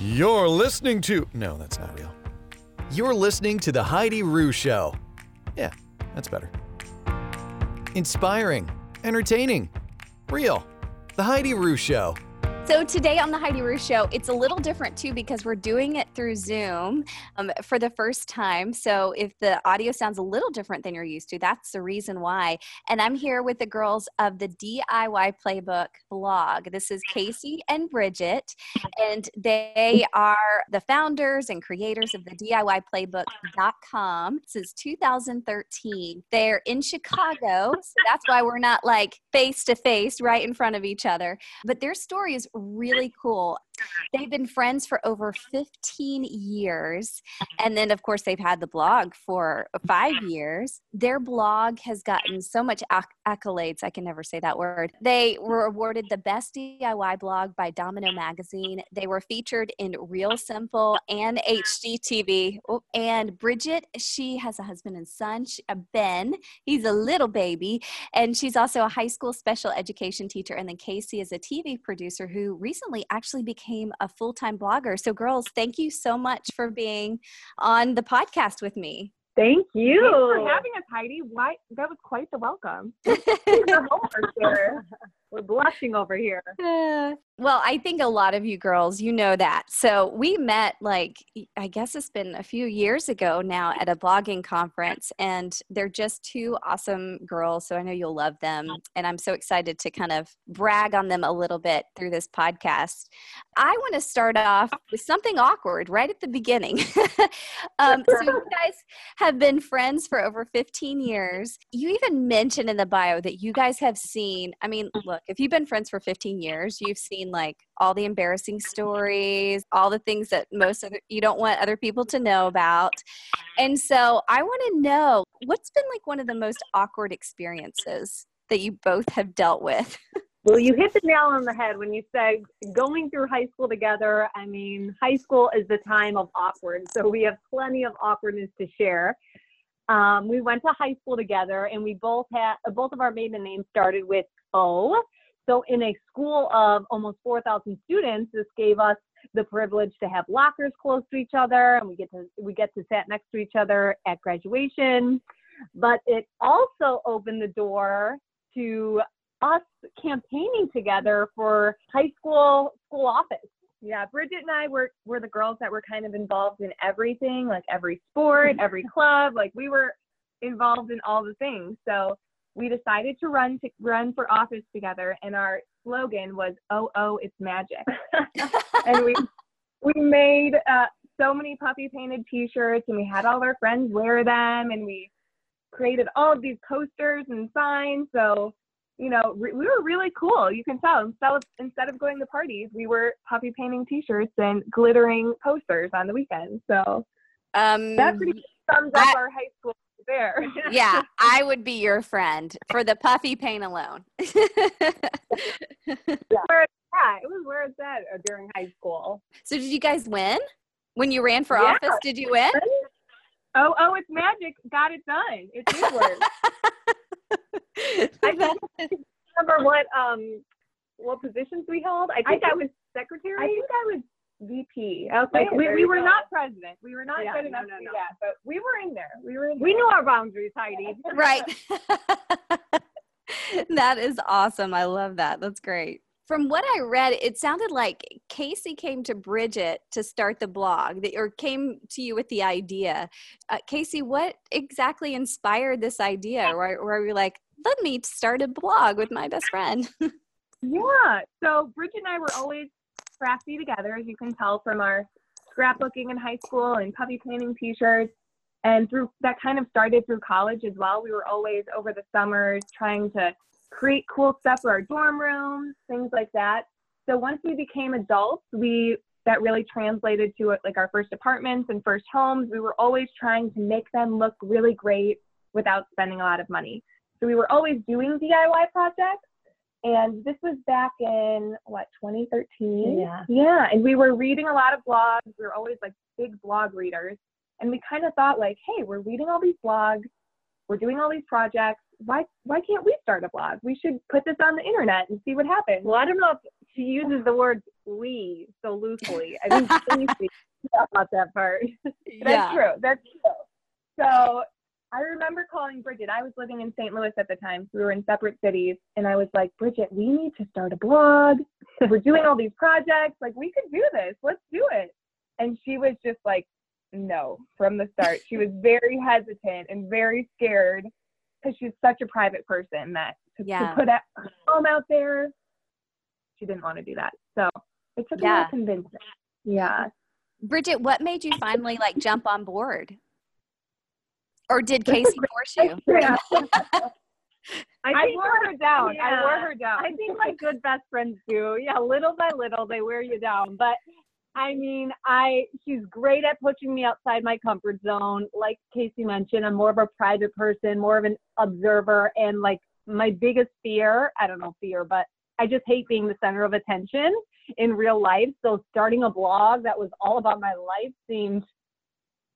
You're listening to. No, that's not real. You're listening to The Heidi Rue Show. Yeah, that's better. Inspiring, entertaining, real. The Heidi Rue Show. So today on the Heidi Rue Show, it's a little different too because we're doing it through Zoom um, for the first time. So if the audio sounds a little different than you're used to, that's the reason why. And I'm here with the girls of the DIY Playbook blog. This is Casey and Bridget, and they are the founders and creators of the DIYplaybook.com since 2013. They're in Chicago, so that's why we're not like face to face right in front of each other. But their story is really cool. They've been friends for over 15 years. And then, of course, they've had the blog for five years. Their blog has gotten so much acc- accolades. I can never say that word. They were awarded the best DIY blog by Domino Magazine. They were featured in Real Simple and HGTV. Oh, and Bridget, she has a husband and son, she, uh, Ben. He's a little baby. And she's also a high school special education teacher. And then Casey is a TV producer who recently actually became a full time blogger. So, girls, thank you so much for being on the podcast with me. Thank you Thanks for having us, Heidi. Why that was quite the welcome. Your homework here. We're blushing over here. Uh, well, I think a lot of you girls, you know that. So we met like, I guess it's been a few years ago now at a blogging conference, and they're just two awesome girls. So I know you'll love them. And I'm so excited to kind of brag on them a little bit through this podcast. I want to start off with something awkward right at the beginning. um, so you guys have been friends for over 15 years. You even mentioned in the bio that you guys have seen, I mean, look, if you've been friends for 15 years, you've seen like all the embarrassing stories, all the things that most of you don't want other people to know about. And so I want to know what's been like one of the most awkward experiences that you both have dealt with. Well, you hit the nail on the head when you said going through high school together. I mean, high school is the time of awkward, so we have plenty of awkwardness to share. Um, we went to high school together, and we both had both of our maiden names started with O. So, in a school of almost 4,000 students, this gave us the privilege to have lockers close to each other, and we get to we get to sit next to each other at graduation. But it also opened the door to us campaigning together for high school school office. Yeah, Bridget and I were were the girls that were kind of involved in everything, like every sport, every club. Like we were involved in all the things. So we decided to run to run for office together, and our slogan was "Oh oh, it's magic." and we we made uh, so many puffy painted T-shirts, and we had all our friends wear them, and we created all of these posters and signs. So you know, re- we were really cool. You can tell. Instead of, instead of going to parties, we were puffy painting T-shirts and glittering posters on the weekends. So Um, that pretty sums up our high school there. yeah, I would be your friend for the puffy paint alone. Where it's at. It was where it's at uh, during high school. so, did you guys win when you ran for Yeah. office? Did you win? Oh, oh, it's magic. Got it done. It his word. I don't remember what um what positions we held. I think I, was secretary. I think I was VP. Okay, Like we, we were go. not president. We were not Yeah, good enough no, to do no. that, but we were in there. We were in we there. knew our boundaries, Heidi. right. that is awesome. I love that. That's great. From what I read, it sounded like Casey came to Bridget to start the blog, that- or came to you with the idea. Uh, Casey, what exactly inspired this idea? Where, where you like, let me start a blog with my best friend? Yeah. So Bridget and I were always crafty together, as you can tell from our scrapbooking in high school and puppy painting T-shirts. And through that kind of started through college as well. We were always over the summers trying to create cool stuff for our dorm rooms, things like that. So once we became adults, we that really translated to like our first apartments and first homes. We were always trying to make them look really great without spending a lot of money. So we were always doing DIY projects. And this was back in what 2013. Yeah. Yeah, and we were reading a lot of blogs. We were always like big blog readers, and we kind of thought like, hey, we're reading all these blogs, we're doing all these projects. Why why can't we start a blog? We should put this on the internet and see what happens. Well, I don't know if she uses the word we so loosely. I think Stacy about that part. That's true. That's true. So I remember calling Bridget. I was living in St. Louis at the time. So we were in separate cities. And I was like, Bridget, we need to start a blog. We're doing all these projects. Like, we could do this. Let's do it. And she was just like, no, from the start. She was very hesitant and very scared because she's such a private person that to, Yeah. to put her home out there, she didn't want to do that. So it took Yeah. me to convince her. Yeah. Bridget, what made you finally like jump on board? Or did Casey force you? Yeah. I, I think wore her down. I wore her down. I think like good best friends do. Yeah, little by little they wear you down. But I mean, I she's great at pushing me outside my comfort zone. Like Casey mentioned, I'm more of a private person, more of an observer, and like my biggest fear, I don't know fear, but I just hate being the center of attention in real life. So starting a blog that was all about my life seemed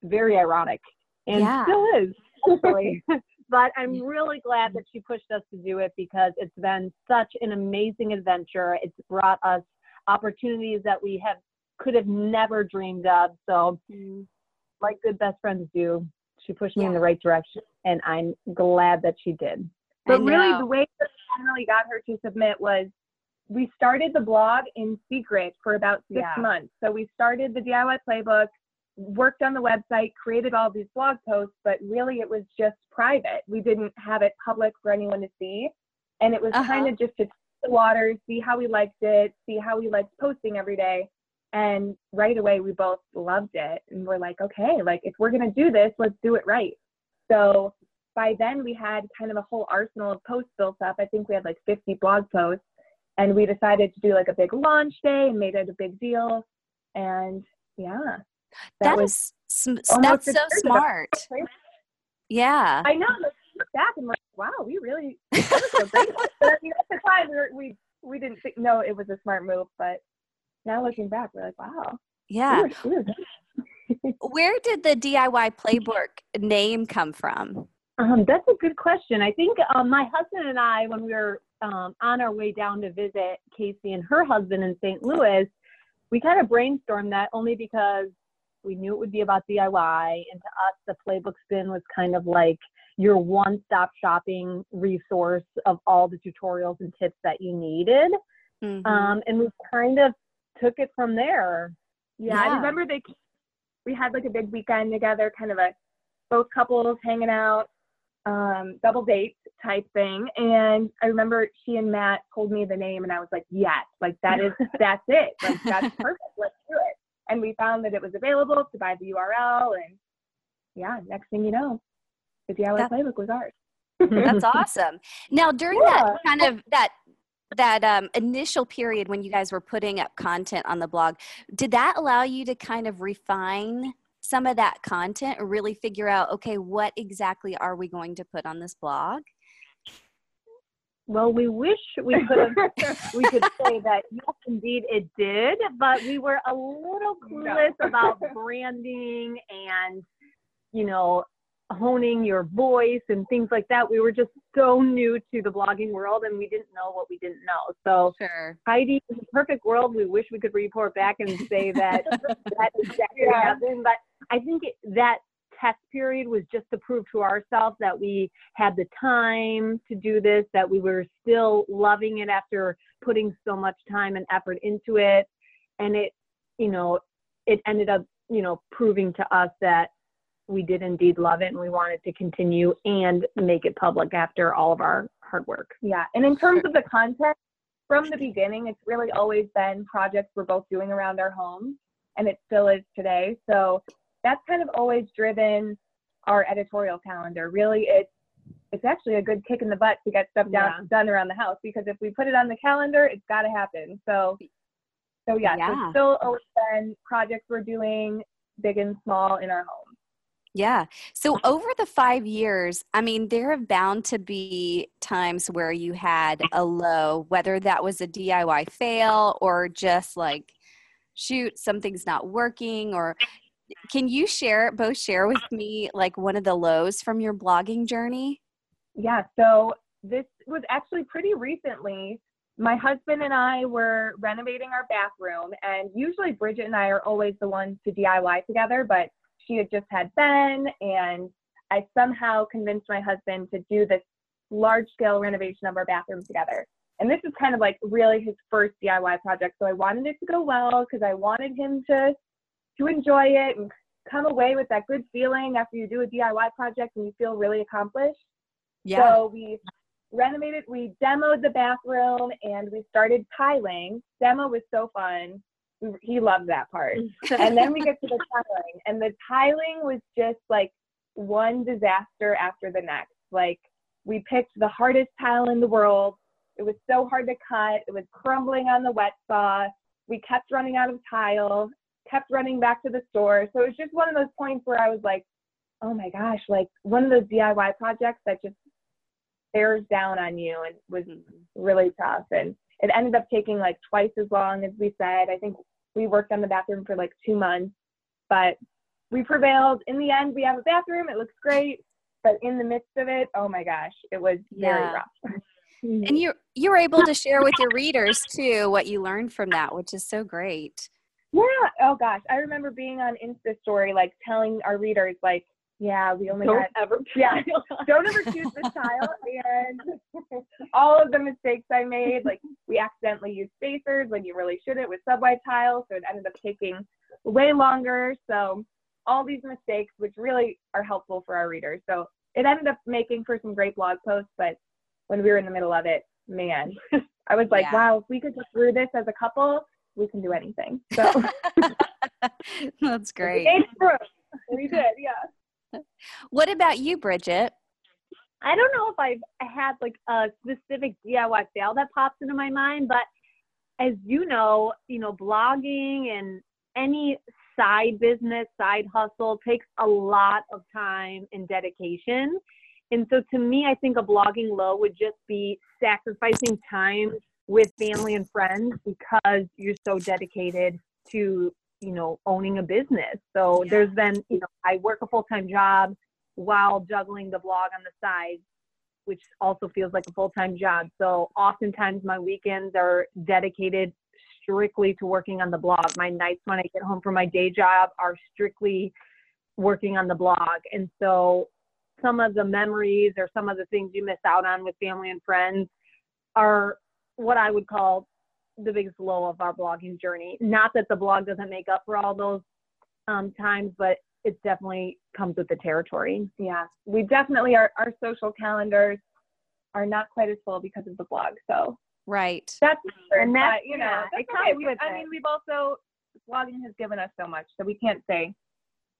very ironic and Yeah. still is. But I'm really glad that she pushed us to do it because it's been such an amazing adventure. It's brought us opportunities that we have could have never dreamed of. So, mm-hmm. like good best friends do, she pushed me in the right direction, and I'm glad that she did. But really, uh, the way that I finally got her to submit was we started the blog in secret for about six Yeah. months. So we started the DIY playbook, worked on the website, created all these blog posts, but really it was just private. We didn't have it public for anyone to see. And it was Uh-huh. kind of just to test the water, see how we liked it, see how we liked posting every day. And right away, we both loved it. And we're like, okay, like if we're going to do this, let's do it right. So by then, we had kind of a whole arsenal of posts built up. I think we had like 50 blog posts. And we decided to do like a big launch day and made it a big deal. And yeah, that was is sm- that's so ago. smart. Yeah. I know. Look back and like, wow, we really that was so great. but at the time, we, were, we we didn't think, know it was a smart move, but now looking back, we're like, wow, Yeah. we were, we were. Where did the DIY playbook name come from? Um, that's a good question. I think um, my husband and I, when we were um, on our way down to visit Casey and her husband in St. Louis, we kind of brainstormed that only because we knew it would be about DIY, and to us, the playbook spin was kind of like your one-stop shopping resource of all the tutorials and tips that you needed. Mhm. Um, and we kind of took it from there. Yeah, Yeah. I remember they we had like a big weekend together, kind of a both couples hanging out, um, double date type thing. And I remember she and Matt told me the name, and I was like, yes, like that is that's it, like that's perfect. Let's do it. And we found that it was available to buy the URL, and yeah, next thing you know, the DIY That- playbook was ours. That's awesome. Now, during that kind of that that um, initial period when you guys were putting up content on the blog, did that allow you to kind of refine some of that content or really figure out, okay, what exactly are we going to put on this blog? Well, we wish we could have we could say that yes, indeed it did, but we were a little clueless about branding and, you know, honing your voice and things like that. We were just so new to the blogging world and we didn't know what we didn't know. So, Sure. Heidi, in the perfect world, we wish we could report back and say that that exactly Yeah. happened. But I think it, that test period was just to prove to ourselves that we had the time to do this, that we were still loving it after putting so much time and effort into it. And it, you know, it ended up, you know, proving to us that we did indeed love it and we wanted to continue and make it public after all of our hard work. Yeah, and in terms of the content, from the beginning, it's really always been projects we're both doing around our homes, and it still is today. So that's kind of always driven our editorial calendar. Really, it's it's actually a good kick in the butt to get stuff down, Yeah. done around the house because if we put it on the calendar, it's got to happen. So, so yeah, so Yeah. it's still always been projects we're doing, big and small, in our home. Yeah. So over the five years, I mean, there have bound to be times where you had a low, whether that was a DIY fail or just like, shoot, something's not working. Or can you share, both share with me like one of the lows from your blogging journey? Yeah, so this was actually pretty recently. my husband and I were renovating our bathroom, and usually Bridget and I are always the ones to DIY together, but she had just had Ben, and I somehow convinced my husband to do this large scale renovation of our bathroom together. And this is kind of like really his first DIY project. So I wanted it to go well because I wanted him to to enjoy it and come away with that good feeling after you do a DIY project and you feel really accomplished. Yeah. So we renovated, we demoed the bathroom and we started tiling. Demo was so fun. We, he loved that part. and then we get to the tiling, and the tiling was just like one disaster after the next. Like we picked the hardest tile in the world. It was so hard to cut. It was crumbling on the wet saw. We kept running out of tile, kept running back to the store. So it was just one of those points where I was like, oh my gosh, like one of those DIY projects that just bears down on you and was mm-hmm. really tough. And it ended up taking like twice as long as we said. I think we worked on the bathroom for like two months, but we prevailed. In the end, we have a bathroom. It looks great. But in the midst of it, oh my gosh, it was very Yeah. rough. And you you were able to share with your readers too what you learned from that, which is so great. Yeah. Oh gosh, I remember being on Insta story, like telling our readers, like, yeah, we only Don't got ever. Yeah. don't ever choose this tile. And all of the mistakes I made, like we accidentally used spacers when you really shouldn't with subway tiles, so it ended up taking way longer. So all these mistakes, which really are helpful for our readers. So it ended up making for some great blog posts, but when we were in the middle of it, man, I was like, Yeah. wow, if we could get through this as a couple, we can do anything. So That's great. made through. We did, yeah. What about you, Bridget? I don't know if I've had like a specific DIY fail that pops into my mind, but as you know, you know, blogging and any side business, side hustle takes a lot of time and dedication. And so to me, I think a blogging low would just be sacrificing time with family and friends because you're so dedicated to, you know, owning a business. So Yeah. there's been, you know, I work a full-time job while juggling the blog on the side, which also feels like a full-time job. So oftentimes my weekends are dedicated strictly to working on the blog. My nights when I get home from my day job are strictly working on the blog. And so some of the memories or some of the things you miss out on with family and friends are what I would call the biggest low of our blogging journey. Not that the blog doesn't make up for all those um, times, but it definitely comes with the territory. Yeah, we definitely our our social calendars are not quite as full because of the blog. So Right. that's true And that's- but, you know yeah, it it comes comes with with I it. mean, we've also blogging has given us so much, so we can't say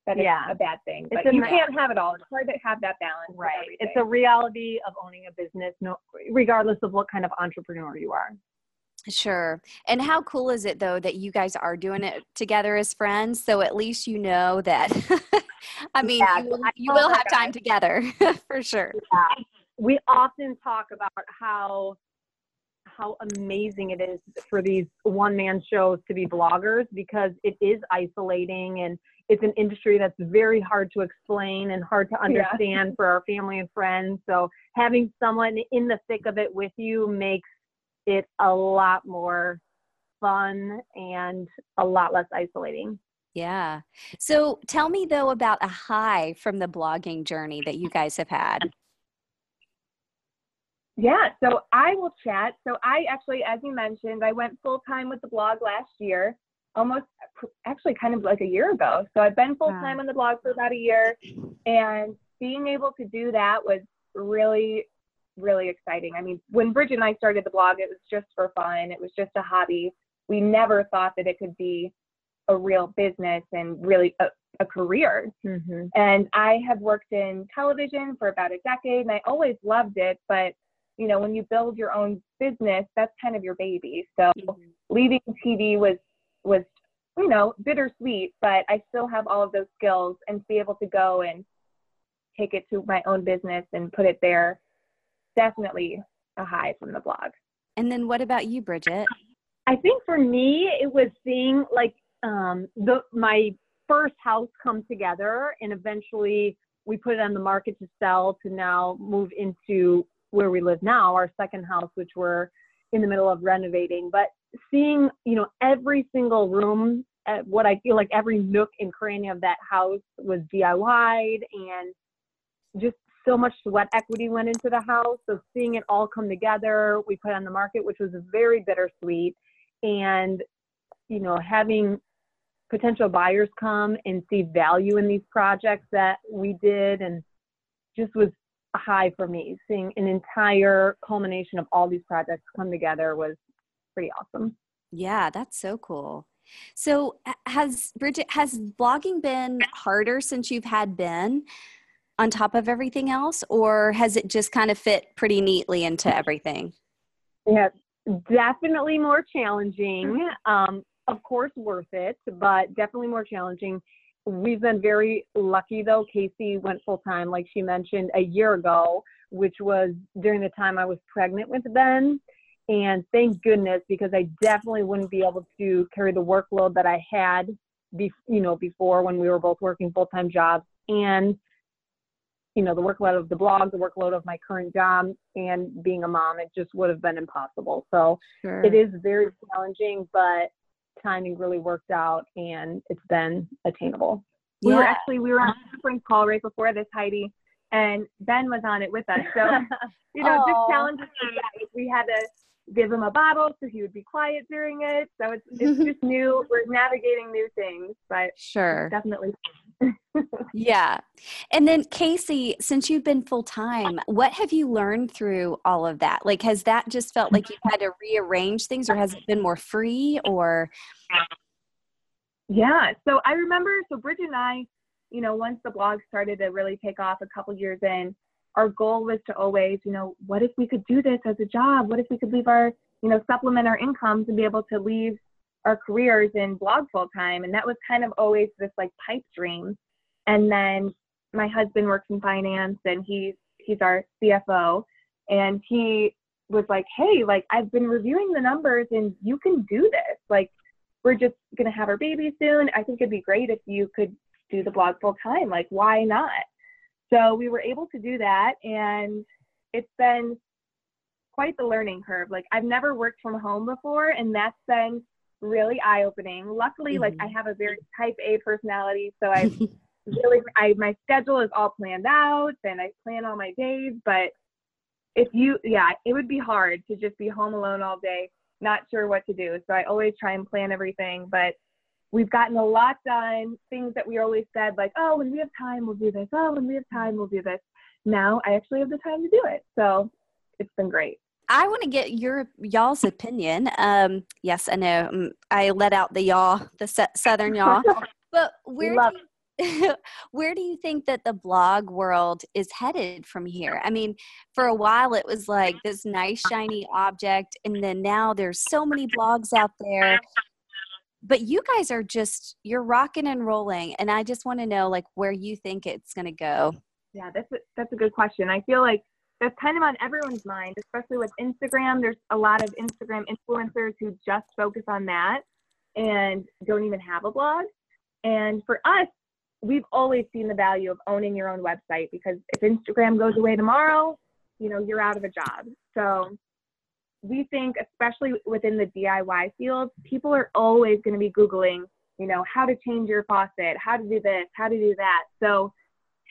that it's Yeah. a bad thing. It's But a you can't have it all. It's hard to have that balance. Right. It's a reality of owning a business, no, regardless of what kind of entrepreneur you are. Sure. And how cool is it though that you guys are doing it together as friends? So at least you know that. I mean, Yeah, you will, I you will that have time together for sure. we often talk about how how amazing it is for these one man shows to be bloggers because it is isolating and it's an industry that's very hard to explain and hard to understand for our family and friends. So having someone in the thick of it with you makes it a lot more fun and a lot less isolating. Yeah. So tell me though about a high from the blogging journey that you guys have had. Yeah, so I will chat. So I actually, as you mentioned, I went full time with the blog last year, almost actually kind of like a year ago. So I've been full time on the blog for about a year, and being able to do that was really, really exciting. I mean, when Bridget and I started the blog, it was just for fun. It was just a hobby. We never thought that it could be a real business and really a, a career. Mm-hmm. And I have worked in television for about a decade and I always loved it. But, you know, when you build your own business, that's kind of your baby. So leaving TV was, was, you know, bittersweet, but I still have all of those skills and to be able to go and take it to my own business and put it there. Definitely a high from the blog. And then what about you, Bridget? I think for me, it was seeing like um, the my first house come together, and eventually we put it on the market to sell. To now move into where we live now, our second house, which we're in the middle of renovating, but seeing, you know, every single room, at what I feel like every nook and cranny of that house was DIY'd and just so much sweat equity went into the house. So seeing it all come together, we put on the market, which was very bittersweet. And, you know, having potential buyers come and see value in these projects that we did and just was high for me. Seeing an entire culmination of all these projects come together was pretty awesome. Yeah, that's so cool. So has Bridget has blogging been harder since you've had Ben on top of everything else or has it just kind of fit pretty neatly into everything? Yeah, definitely more challenging. Um, of course worth it, but definitely more challenging. We've been very lucky though. Casey went full time, like she mentioned, a year ago, which was during the time I was pregnant with Ben. And thank goodness, because I definitely wouldn't be able to carry the workload that I had, be, you know, before when we were both working full time jobs and, you know, the workload of the blog, the workload of my current job, and being a mom. It just would have been impossible. So sure. it is very challenging, but timing really worked out and it's been attainable. Yeah. We were actually we were on a conference call right before this, Heidi, and Ben was on it with us. So you know, just oh. challenges We had to give him a bottle so he would be quiet during it. So it's it's just new. We're navigating new things, but sure, definitely yeah. And then Casey, since you've been full time, what have you learned through all of that? Like, has that just felt like you had to rearrange things or has it been more free or? Yeah. So I remember, so Bridget and I, you know, once the blog started to really take off a couple years in, our goal was to always, you know, what if we could do this as a job? What if we could leave our, you know, supplement our incomes and be able to leave our careers in blog full time. And that was kind of always this like pipe dream. And then my husband works in finance and he's he's our CFO and he was like, Hey, like I've been reviewing the numbers and you can do this. Like we're just gonna have our baby soon. I think it'd be great if you could do the blog full time. Like, why not? So we were able to do that and it's been quite the learning curve. Like I've never worked from home before and that's been really eye opening. Luckily, mm-hmm. like I have a very type A personality, so I really I my schedule is all planned out and I plan all my days. But if you, yeah, it would be hard to just be home alone all day, not sure what to do. So I always try and plan everything, but. We've gotten a lot done. Things that we always said, like, "Oh, when we have time, we'll do this. Oh, when we have time, we'll do this." Now I actually have the time to do it, so it's been great. I want to get your y'all's opinion. Um, yes, I know mm, I let out the y'all, the southern y'all, but where do you, where do you think that the blog world is headed from here? I mean, for a while it was like this nice shiny object, and then now there's so many blogs out there. But you guys are just you're rocking and rolling, and I just want to know like where you think it's going to go. Yeah, that's a, that's a good question. I feel like that's kind of on everyone's mind, especially with Instagram. There's a lot of Instagram influencers who just focus on that and don't even have a blog. And for us, we've always seen the value of owning your own website because if Instagram goes away tomorrow, you know, you're out of a job. So we think, especially within the DIY field, people are always going to be Googling, you know, how to change your faucet, how to do this, how to do that. So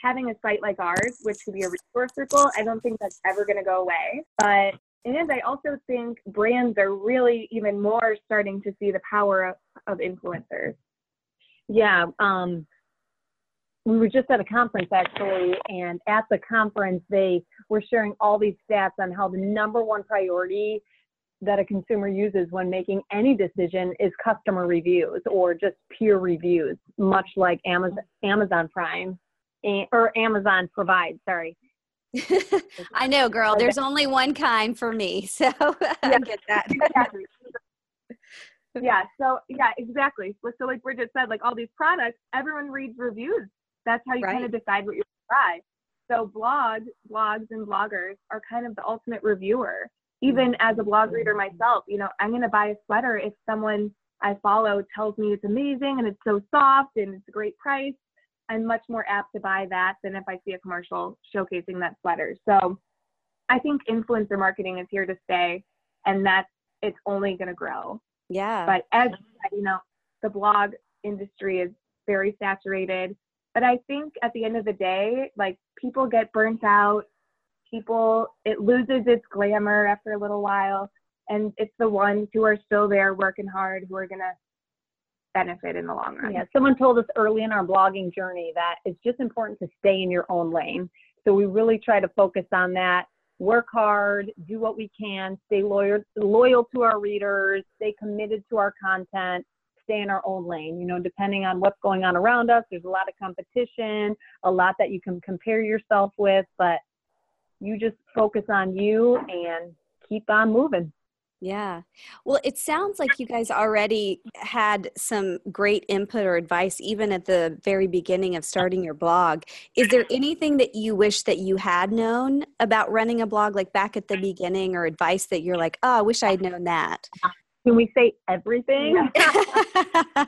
having a site like ours, which could be a resource circle, I don't think that's ever going to go away. But and I also think brands are really even more starting to see the power of, of influencers. Yeah. Um, we were just at a conference actually, and at the conference, they were sharing all these stats on how the number one priority that a consumer uses when making any decision is customer reviews or just peer reviews, much like Amazon, Amazon Prime or Amazon provides. Sorry. I know, girl. There's only one kind for me, so. I get that. yeah. So yeah, exactly. So like Bridget said, like all these products, everyone reads reviews. That's how you right. kind of decide what you're going to buy. So blogs, blogs and bloggers are kind of the ultimate reviewer. Even mm-hmm. as a blog reader myself, you know, I'm going to buy a sweater if someone I follow tells me it's amazing and it's so soft and it's a great price I'm much more apt to buy that than if I see a commercial showcasing that sweater. So I think influencer marketing is here to stay. and that's it's only going to grow. Yeah. But as you know, the blog industry is very saturated. But I think at the end of the day, like people get burnt out. People, it loses its glamour after a little while. And it's the ones who are still there working hard who are going to benefit in the long run. Yeah, someone told us early in our blogging journey that it's just important to stay in your own lane. So we really try to focus on that. Work hard, do what we can, stay loyal loyal to our readers, stay committed to our content, stay in our own lane. You know, depending on what's going on around us, there's a lot of competition, a lot that you can compare yourself with, but you just focus on you and keep on moving. Yeah. Well, it sounds like you guys already had some great input or advice even at the very beginning of starting your blog. Is there anything that you wish that you had known about running a blog like back at the beginning or advice that you're like, "Oh, I wish I'd known that?" Can we say everything? no,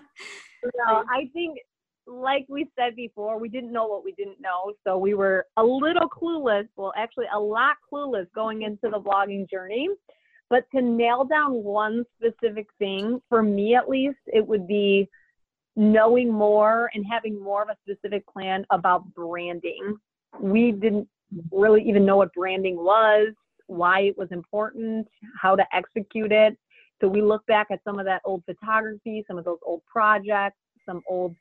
I think like we said before, we didn't know what we didn't know. So we were a little clueless, well, actually, a lot clueless going into the blogging journey. But to nail down one specific thing, for me at least, it would be knowing more and having more of a specific plan about branding. We didn't really even know what branding was, why it was important, how to execute it. So we look back at some of that old photography, some of those old projects, some old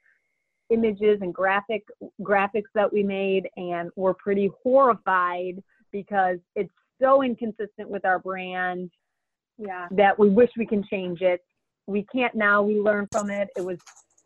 images and graphic graphics that we made and we're pretty horrified because it's so inconsistent with our brand Yeah. that we wish we can change it. We can't now. We learn from it. It was,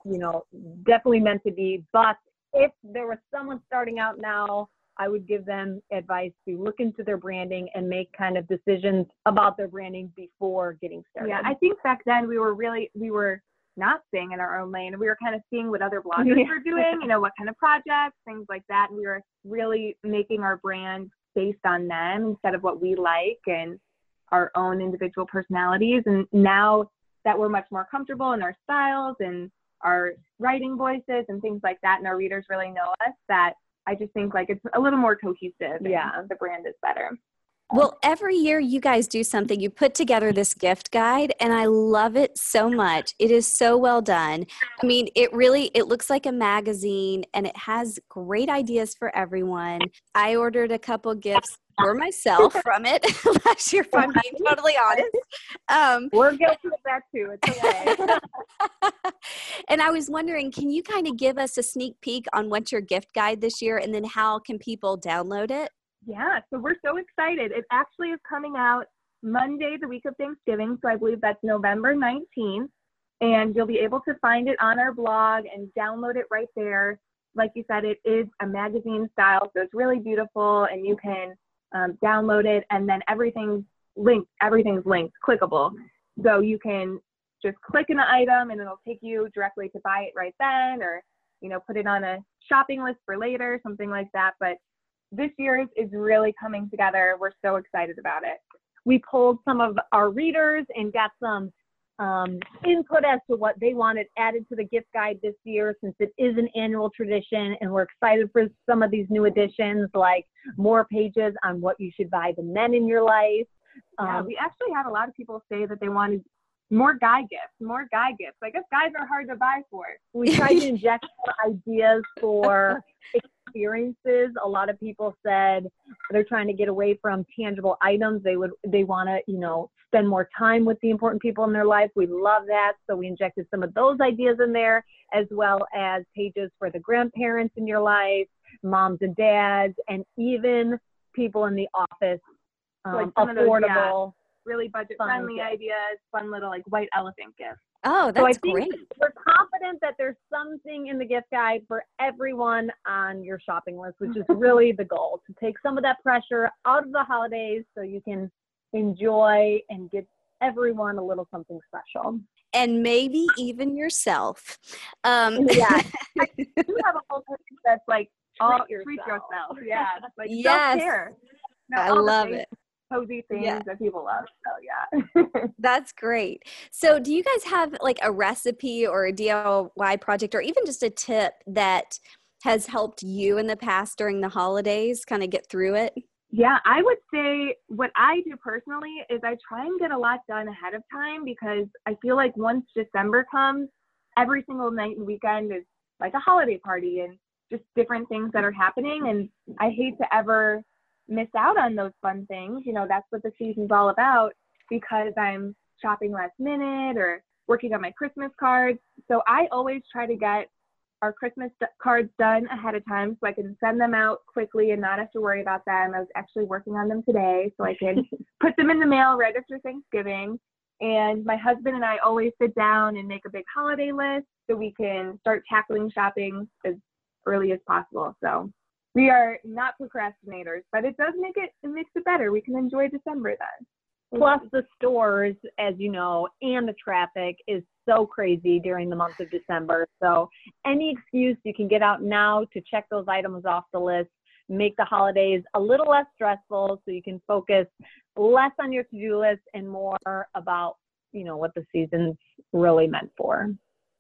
you know, definitely meant to be. But if there was someone starting out now, I would give them advice to look into their branding and make kind of decisions about their branding before getting started. Yeah, I think back then we were really we were not staying in our own lane. We were kind of seeing what other bloggers Yeah. were doing, you know, what kind of projects, things like that. And we were really making our brand based on them instead of what we like and our own individual personalities. And now that we're much more comfortable in our styles and our writing voices and things like that, and our readers really know us, that I just think like it's a little more cohesive. and Yeah. the brand is better. Well, every year you guys do something. You put together this gift guide and I love it so much. It is so well done. I mean, it really it looks like a magazine and it has great ideas for everyone. I ordered a couple gifts for myself from it last year if I'm being totally honest. Um, We're guilty of that too. It's okay. and I was wondering, can you kind of give us a sneak peek on what's your gift guide this year and then how can people download it? Yeah, so we're so excited. It actually is coming out Monday, the week of Thanksgiving. So I believe that's November 19th. And you'll be able to find it on our blog and download it right there. Like you said, it is a magazine style, so it's really beautiful, and you can um, download it, and then everything's linked. Everything's linked, clickable. So you can just click an item, and it'll take you directly to buy it right then, or you know, put it on a shopping list for later, something like that. But this year's is really coming together. We're so excited about it. we polled some of our readers and got some um, input as to what they wanted added to the gift guide this year since it is an annual tradition and we're excited for some of these new additions like more pages on what you should buy the men in your life Yeah, um, we actually had a lot of people say that they wanted more guy gifts, more guy gifts. I guess guys are hard to buy for. we tried to inject ideas for experiences a lot of people said they're trying to get away from tangible items they would they want to you know spend more time with the important people in their life we love that so we injected some of those ideas in there as well as pages for the grandparents in your life moms and dads and even people in the office um, Like of those, yeah. affordable Really budget friendly ideas, fun little like white elephant gifts. Oh, So I that's think great. we're confident that there's something in the gift guide for everyone on your shopping list, which is really the goal to take some of that pressure out of the holidays so you can enjoy and give everyone a little something special. And maybe even yourself. Um, Yeah. You have a whole page that's like all Treat treat yourself. yourself. Yeah. Like Yes. self-care. Now, I love it. Cozy things Yeah. that people love. So yeah. That's great. So, do you guys have like a recipe or a DIY project or even just a tip that has helped you in the past during the holidays kind of get through it? Yeah, I would say what I do personally is I try and get a lot done ahead of time because I feel like once December comes, every single night and weekend is like a holiday party and just different things that are happening. And I hate to ever miss out on those fun things. You know, that's what the season's all about because I'm shopping last minute or working on my Christmas cards. So I always try to get our Christmas cards done ahead of time so I can send them out quickly and not have to worry about them. I was actually working on them today so I can put them in the mail right after Thanksgiving. And my husband and I always sit down and make a big holiday list so we can start tackling shopping as early as possible. So we are not procrastinators, but it does make it it makes it better. We can enjoy December then. Plus, the stores, as you know, and the traffic is so crazy during the month of December. So, any excuse you can get out now to check those items off the list, make the holidays a little less stressful so you can focus less on your to do list and more about, you know, what the season's really meant for.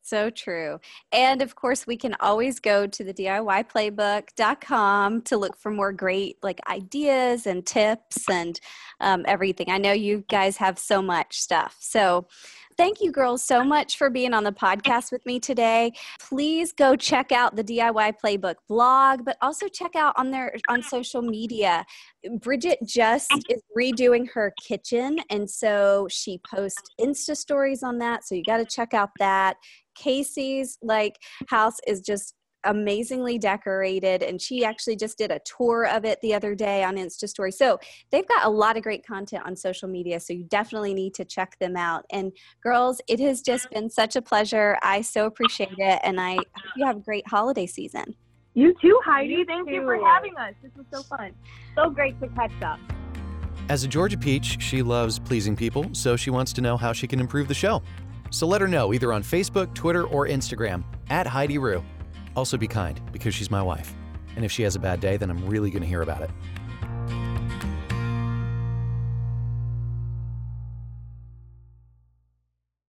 So true. And of course, we can always go to the DIYplaybook.com to look for more great like ideas and tips and um, everything. I know you guys have so much stuff. So thank you girls so much for being on the podcast with me today. Please go check out the diy playbook blog but also check out on their on social media. Bridget just is redoing her kitchen and so she posts insta stories on that so you got to check out that. Casey's like house is just amazingly decorated and she actually just did a tour of it the other day on insta story so they've got a lot of great content on social media so you definitely need to check them out and girls it has just been such a pleasure i so appreciate it and i hope you have a great holiday season You too, Heidi. You Thank you for having us. This was so fun. So great to catch up. As a Georgia Peach, she loves pleasing people, so she wants to know how she can improve the show. So let her know either on Facebook, Twitter, or Instagram at Heidi Rue. Also be kind because she's my wife. And if she has a bad day, then I'm really going to hear about it.